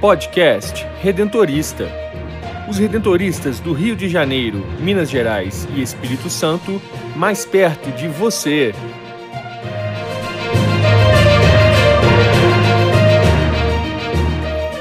Podcast Redentorista. Os redentoristas do Rio de Janeiro, Minas Gerais e Espírito Santo, mais perto de você.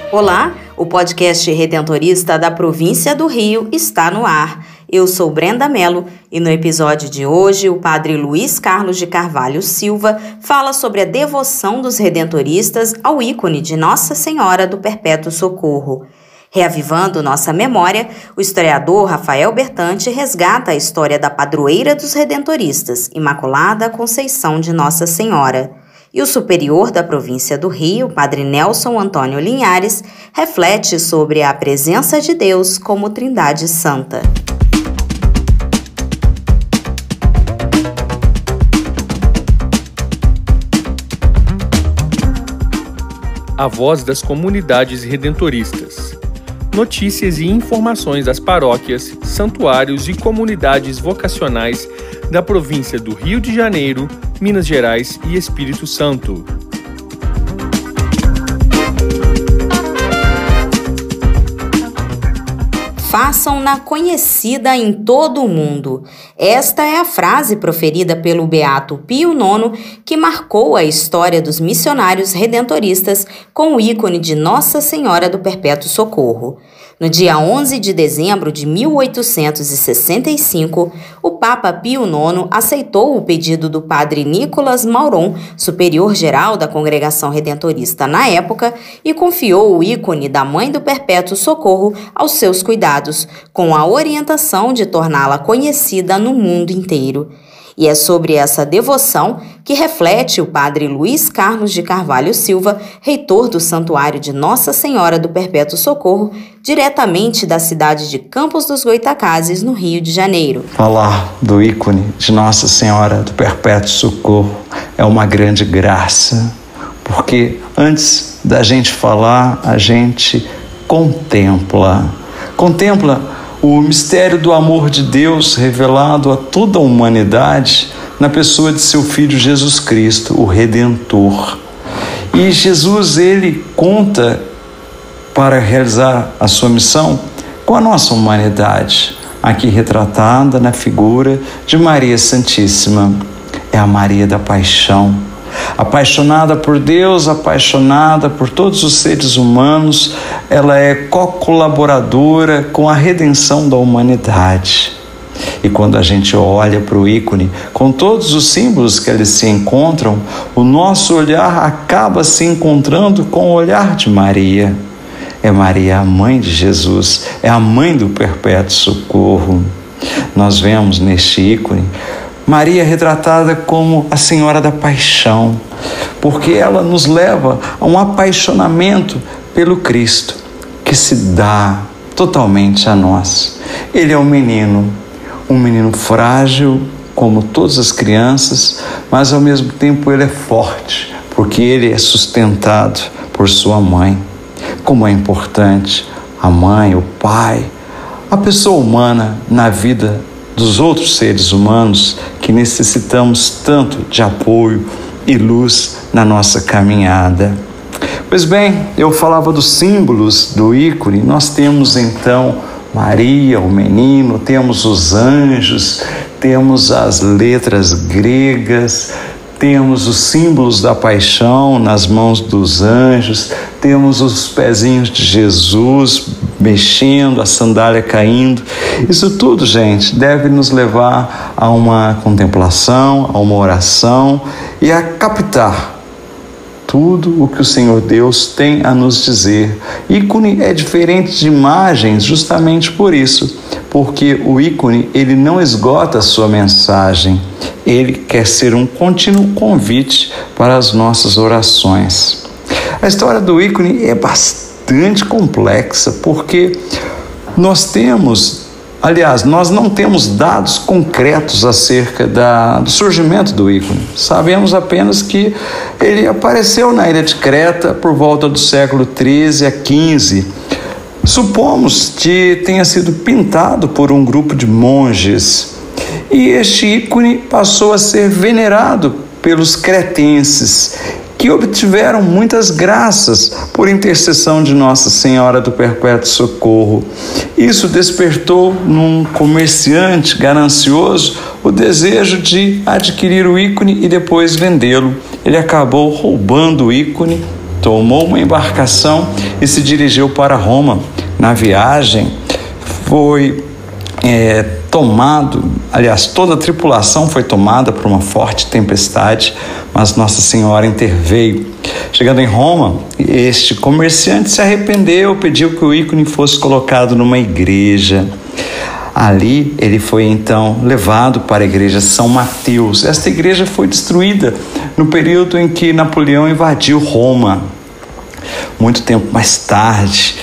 Olá, o podcast redentorista da província do Rio está no ar. Eu sou Brenda Mello e no episódio de hoje o padre Luiz Carlos de Carvalho Silva fala sobre a devoção dos redentoristas ao ícone de Nossa Senhora do Perpétuo Socorro. Reavivando nossa memória, o historiador Rafael Bertante resgata a história da padroeira dos redentoristas, Imaculada Conceição de Nossa Senhora. E o superior da província do Rio, Padre Nelson Antônio Linhares, reflete sobre a presença de Deus como Trindade Santa. A voz das comunidades redentoristas. Notícias e informações das paróquias, santuários e comunidades vocacionais da província do Rio de Janeiro, Minas Gerais e Espírito Santo. Façam-na conhecida em todo o mundo. Esta é a frase proferida pelo Beato Pio IX que marcou a história dos missionários redentoristas com o ícone de Nossa Senhora do Perpétuo Socorro. No dia 11 de dezembro de 1865, o Papa Pio IX aceitou o pedido do padre Nicolas Mauron, superior-geral da Congregação Redentorista na época, e confiou o ícone da Mãe do Perpétuo Socorro aos seus cuidados, com a orientação de torná-la conhecida no mundo inteiro. E é sobre essa devoção que reflete o padre Luiz Carlos de Carvalho Silva, reitor do Santuário de Nossa Senhora do Perpétuo Socorro, diretamente da cidade de Campos dos Goitacazes, no Rio de Janeiro. Falar do ícone de Nossa Senhora do Perpétuo Socorro é uma grande graça, porque antes da gente falar, a gente contempla. Contempla o mistério do amor de Deus revelado a toda a humanidade na pessoa de seu filho Jesus Cristo, o redentor. E Jesus ele conta para realizar a sua missão com a nossa humanidade, aqui retratada na figura de Maria Santíssima. É a Maria da Paixão apaixonada por Deus, apaixonada por todos os seres humanos, ela é co-colaboradora com a redenção da humanidade. E quando a gente olha para o ícone, com todos os símbolos que eles se encontram, o nosso olhar acaba se encontrando com o olhar de Maria. É Maria a mãe de Jesus, é a mãe do perpétuo socorro. Nós vemos neste ícone Maria é retratada como a Senhora da Paixão, porque ela nos leva a um apaixonamento pelo Cristo que se dá totalmente a nós. Ele é um menino, um menino frágil, como todas as crianças, mas ao mesmo tempo ele é forte, porque ele é sustentado por sua mãe. Como é importante a mãe, o pai, a pessoa humana na vida dos outros seres humanos que necessitamos tanto de apoio e luz na nossa caminhada. Pois bem, eu falava dos símbolos do ícone, nós temos então Maria, o menino, temos os anjos, temos as letras gregas, temos os símbolos da paixão nas mãos dos anjos, temos os pezinhos de Jesus mexendo, a sandália caindo. Isso tudo, gente, deve nos levar a uma contemplação, a uma oração e a captar tudo o que o Senhor Deus tem a nos dizer. Ícone é diferente de imagens justamente por isso, porque o ícone ele não esgota a sua mensagem, ele quer ser um contínuo convite para as nossas orações. A história do ícone é bastante complexa, porque nós temos Aliás, nós não temos dados concretos acerca da, do surgimento do ícone. Sabemos apenas que ele apareceu na ilha de Creta por volta do século 13 a 15. Supomos que tenha sido pintado por um grupo de monges. E este ícone passou a ser venerado pelos cretenses, que obtiveram muitas graças por intercessão de Nossa Senhora do Perpétuo Socorro. Isso despertou num comerciante ganancioso o desejo de adquirir o ícone e depois vendê-lo. Ele acabou roubando o ícone, tomou uma embarcação e se dirigiu para Roma. Na viagem, foi é, tomado, aliás, toda a tripulação foi tomada por uma forte tempestade, mas Nossa Senhora interveio. Chegando em Roma, este comerciante se arrependeu, pediu que o ícone fosse colocado numa igreja. Ali ele foi então levado para a igreja São Mateus. Esta igreja foi destruída no período em que Napoleão invadiu Roma. Muito tempo mais tarde,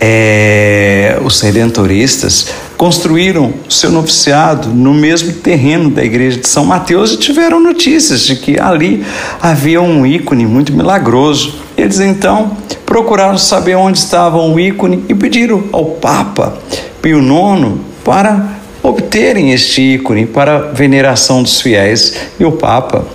é, os redentoristas construíram seu noviciado no mesmo terreno da igreja de São Mateus e tiveram notícias de que ali havia um ícone muito milagroso. Eles então procuraram saber onde estava o ícone e pediram ao Papa Pio IX para obterem este ícone para veneração dos fiéis. E o Papa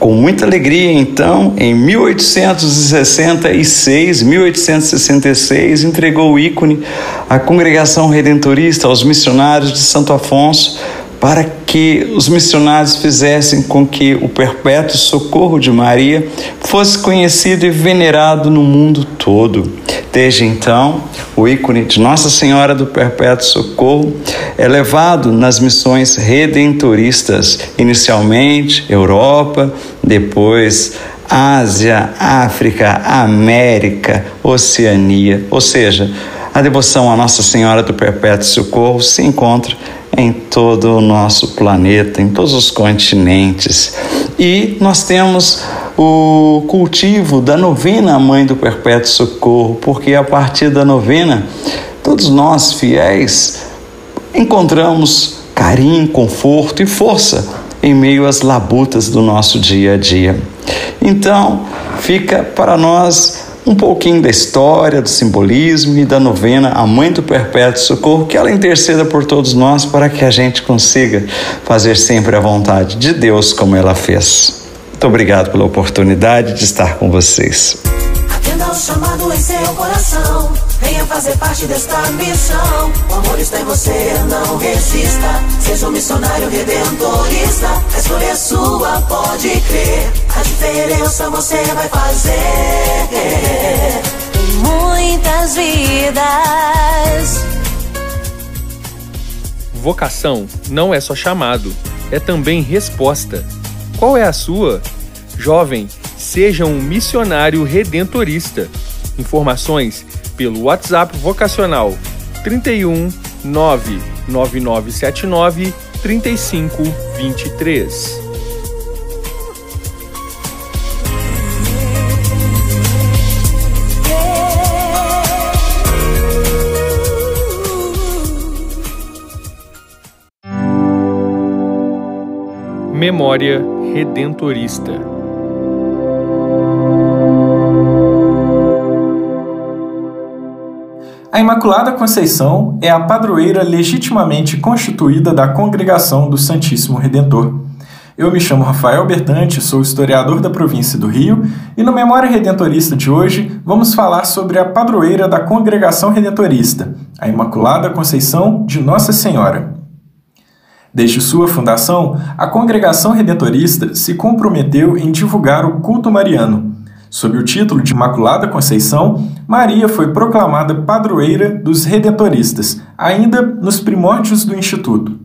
com muita alegria, então, em 1866, 1866, entregou o ícone à congregação redentorista, aos missionários de Santo Afonso, para que os missionários fizessem com que o perpétuo socorro de Maria fosse conhecido e venerado no mundo todo. Desde então, o ícone de Nossa Senhora do Perpétuo Socorro é levado nas missões redentoristas, inicialmente Europa, depois Ásia, África, América, Oceania, ou seja, a devoção a Nossa Senhora do Perpétuo Socorro se encontra em todo o nosso planeta, em todos os continentes. E nós temos o cultivo da novena Mãe do Perpétuo Socorro, porque a partir da novena, todos nós fiéis encontramos carinho, conforto e força em meio às labutas do nosso dia a dia. Então, fica para nós um pouquinho da história, do simbolismo e da novena A Mãe do Perpétuo Socorro, que ela interceda por todos nós para que a gente consiga fazer sempre a vontade de Deus como ela fez. Muito obrigado pela oportunidade de estar com vocês. Atenda ao chamado em seu coração. Venha fazer parte desta missão. O amor está em você, não resista. Seja um missionário redentorista. A escolha é sua, pode crer. A diferença você vai fazer. Muitas vidas. Vocação não é só chamado, é também resposta. Qual é a sua? Jovem, seja um missionário redentorista. Informações pelo WhatsApp vocacional 31 99979 3523. Memória Redentorista A Imaculada Conceição é a padroeira legitimamente constituída da Congregação do Santíssimo Redentor. Eu me chamo Rafael Bertante, sou historiador da província do Rio e no Memória Redentorista de hoje vamos falar sobre a padroeira da Congregação Redentorista, a Imaculada Conceição de Nossa Senhora. Desde sua fundação, a Congregação Redentorista se comprometeu em divulgar o culto mariano, Sob o título de Imaculada Conceição, Maria foi proclamada padroeira dos redentoristas, ainda nos primórdios do Instituto.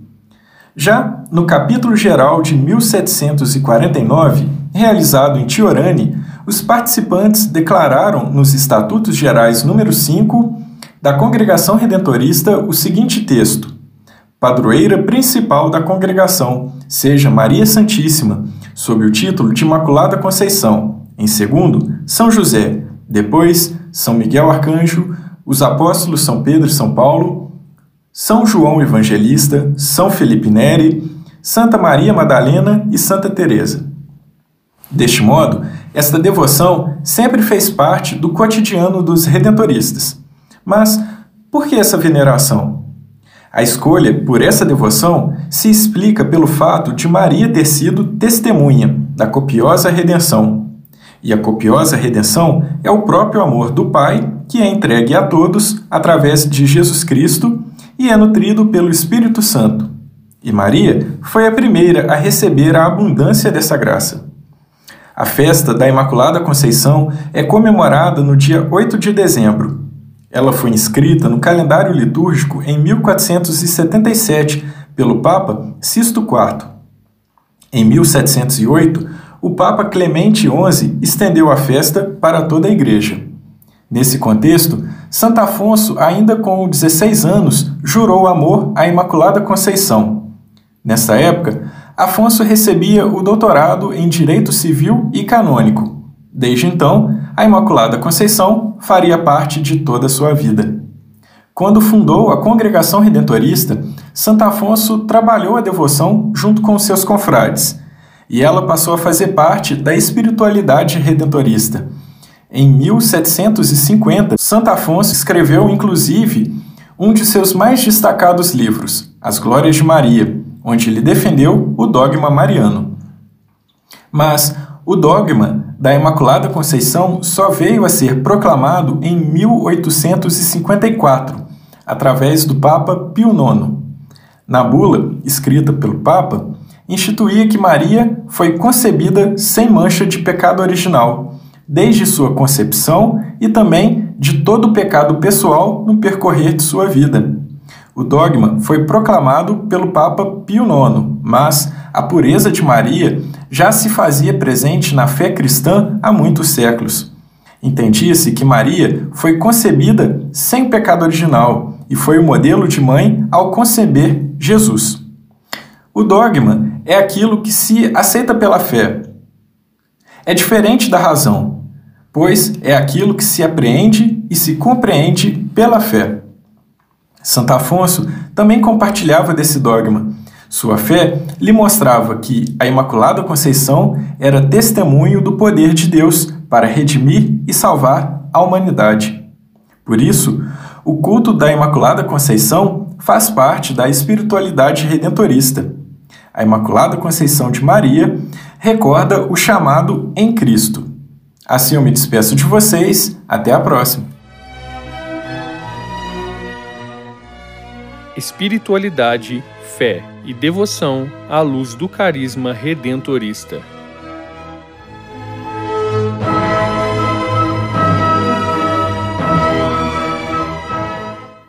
Já no capítulo geral de 1749, realizado em Tiorani, os participantes declararam nos Estatutos Gerais número 5 da Congregação Redentorista o seguinte texto: Padroeira principal da congregação, seja Maria Santíssima, sob o título de Imaculada Conceição, em segundo, São José, depois São Miguel Arcanjo, os apóstolos São Pedro e São Paulo, São João Evangelista, São Felipe Neri, Santa Maria Madalena e Santa Teresa. Deste modo, esta devoção sempre fez parte do cotidiano dos redentoristas. Mas por que essa veneração? A escolha por essa devoção se explica pelo fato de Maria ter sido testemunha da copiosa redenção E a copiosa redenção é o próprio amor do Pai que é entregue a todos através de Jesus Cristo e é nutrido pelo Espírito Santo. E Maria foi a primeira a receber a abundância dessa graça. A festa da Imaculada Conceição é comemorada no dia 8 de dezembro. Ela foi inscrita no calendário litúrgico em 1477 pelo Papa Sisto IV. Em 1708, o Papa Clemente XI estendeu a festa para toda a Igreja. Nesse contexto, Santo Afonso, ainda com 16 anos, jurou amor à Imaculada Conceição. Nessa época, Afonso recebia o doutorado em Direito Civil e Canônico. Desde então, a Imaculada Conceição faria parte de toda a sua vida. Quando fundou a Congregação Redentorista, Santo Afonso trabalhou a devoção junto com seus confrades, e ela passou a fazer parte da espiritualidade redentorista. Em 1750, Santo Afonso escreveu inclusive um de seus mais destacados livros, As Glórias de Maria, onde ele defendeu o dogma mariano. Mas o dogma da Imaculada Conceição só veio a ser proclamado em 1854, através do Papa Pio IX. Na bula, escrita pelo Papa, instituía que Maria foi concebida sem mancha de pecado original, desde sua concepção e também de todo o pecado pessoal no percorrer de sua vida. O dogma foi proclamado pelo Papa Pio IX, mas a pureza de Maria já se fazia presente na fé cristã há muitos séculos. Entendia-se que Maria foi concebida sem pecado original e foi o modelo de mãe ao conceber Jesus. O dogma é aquilo que se aceita pela fé. É diferente da razão, pois é aquilo que se apreende e se compreende pela fé. Santo Afonso também compartilhava desse dogma. Sua fé lhe mostrava que a Imaculada Conceição era testemunho do poder de Deus para redimir e salvar a humanidade. Por isso, o culto da Imaculada Conceição faz parte da espiritualidade redentorista. A Imaculada Conceição de Maria recorda o chamado em Cristo. Assim eu me despeço de vocês, até a próxima. Espiritualidade, fé e devoção à luz do carisma redentorista.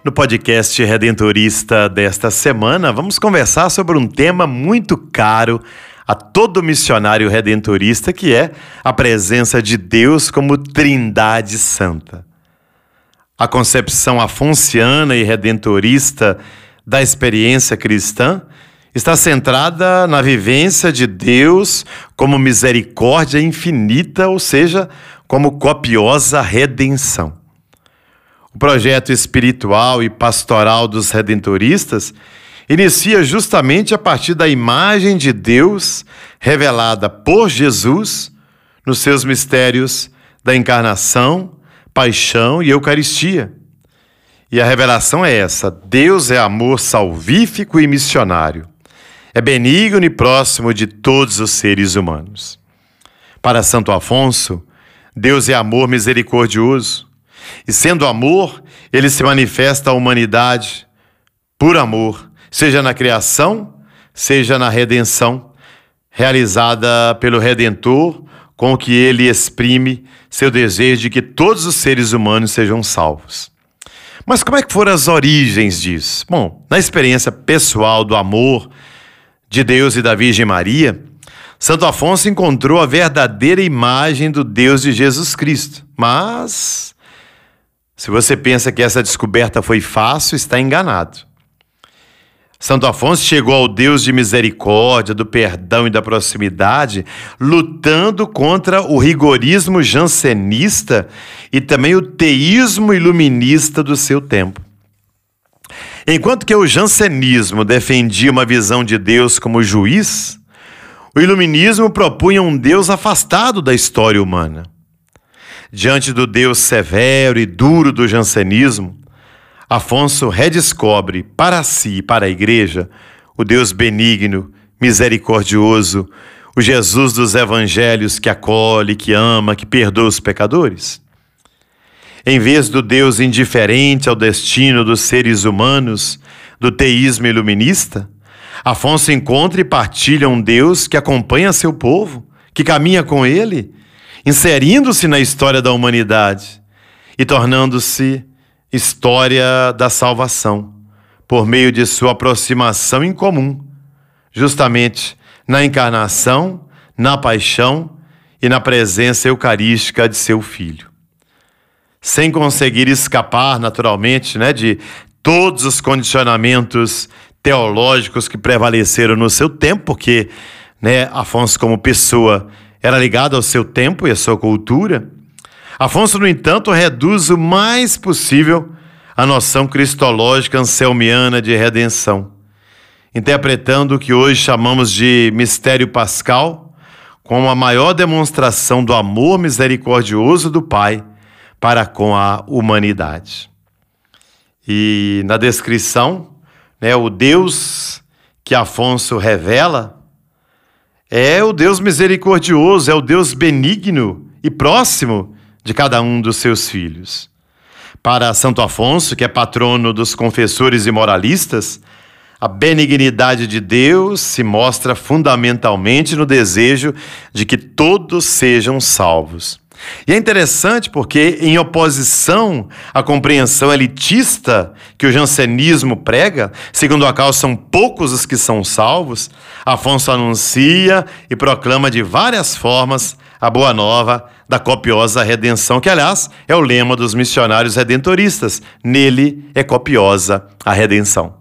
No podcast Redentorista desta semana, vamos conversar sobre um tema muito caro a todo missionário redentorista, que é a presença de Deus como Trindade Santa. A concepção afonciana e redentorista da experiência cristã está centrada na vivência de Deus como misericórdia infinita, ou seja, como copiosa redenção. O projeto espiritual e pastoral dos redentoristas inicia justamente a partir da imagem de Deus revelada por Jesus nos seus mistérios da encarnação, paixão e Eucaristia. E a revelação é essa: Deus é amor salvífico e missionário. É benigno e próximo de todos os seres humanos. Para Santo Afonso, Deus é amor misericordioso. E sendo amor, ele se manifesta à humanidade por amor, seja na criação, seja na redenção, realizada pelo Redentor, com que ele exprime seu desejo de que todos os seres humanos sejam salvos. Mas como é que foram as origens disso? Bom, na experiência pessoal do amor de Deus e da Virgem Maria, Santo Afonso encontrou a verdadeira imagem do Deus de Jesus Cristo. Mas se você pensa que essa descoberta foi fácil, está enganado. Santo Afonso chegou ao Deus de misericórdia, do perdão e da proximidade, lutando contra o rigorismo jansenista e também o teísmo iluminista do seu tempo. Enquanto que o jansenismo defendia uma visão de Deus como juiz, o iluminismo propunha um Deus afastado da história humana diante do Deus severo e duro do jansenismo, Afonso redescobre para si e para a igreja o Deus benigno, misericordioso, O Jesus dos evangelhos que acolhe, que ama, que perdoa os pecadores? Em vez do Deus indiferente ao destino dos seres humanos, do teísmo iluminista, Afonso encontra e partilha um Deus que acompanha seu povo, que caminha com ele, inserindo-se na história da humanidade e tornando-se história da salvação, por meio de sua aproximação em comum, justamente na encarnação, na paixão e na presença eucarística de seu filho. Sem conseguir escapar, naturalmente, né, de todos os condicionamentos teológicos que prevaleceram no seu tempo, porque né, Afonso, como pessoa, era ligado ao seu tempo e à sua cultura. Afonso, no entanto, reduz o mais possível a noção cristológica anselmiana de redenção, interpretando o que hoje chamamos de mistério pascal como a maior demonstração do amor misericordioso do Pai para com a humanidade. E na descrição, né, o Deus que Afonso revela é o Deus misericordioso, é o Deus benigno e próximo de cada um dos seus filhos. Para Santo Afonso, que é patrono dos confessores e moralistas, a benignidade de Deus se mostra fundamentalmente no desejo de que todos sejam salvos. E é interessante porque, em oposição à compreensão elitista que o jansenismo prega, segundo a qual são poucos os que são salvos, Afonso anuncia e proclama de várias formas a boa nova da copiosa redenção, que, aliás, é o lema dos missionários redentoristas. Nele é copiosa a redenção.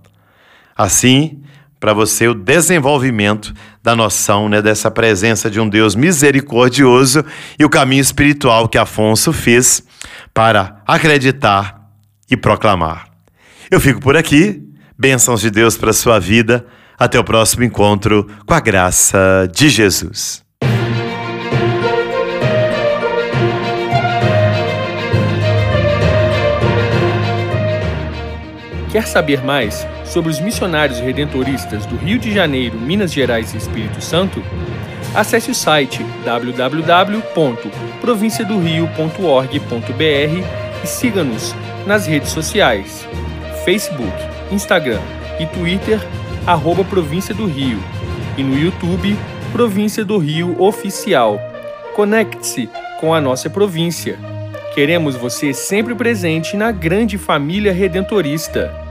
Assim, para você o desenvolvimento da noção né, dessa presença de um Deus misericordioso e o caminho espiritual que Afonso fez para acreditar e proclamar. Eu fico por aqui. Bênçãos de Deus para a sua vida. Até o próximo encontro com a graça de Jesus. Quer saber mais? Sobre os missionários redentoristas do Rio de Janeiro, Minas Gerais e Espírito Santo, acesse o site www.provinciadorio.org.br e siga-nos nas redes sociais: Facebook, Instagram e Twitter, arroba Província do Rio, e no YouTube, Província do Rio Oficial. Conecte-se com a nossa província. Queremos você sempre presente na grande família redentorista.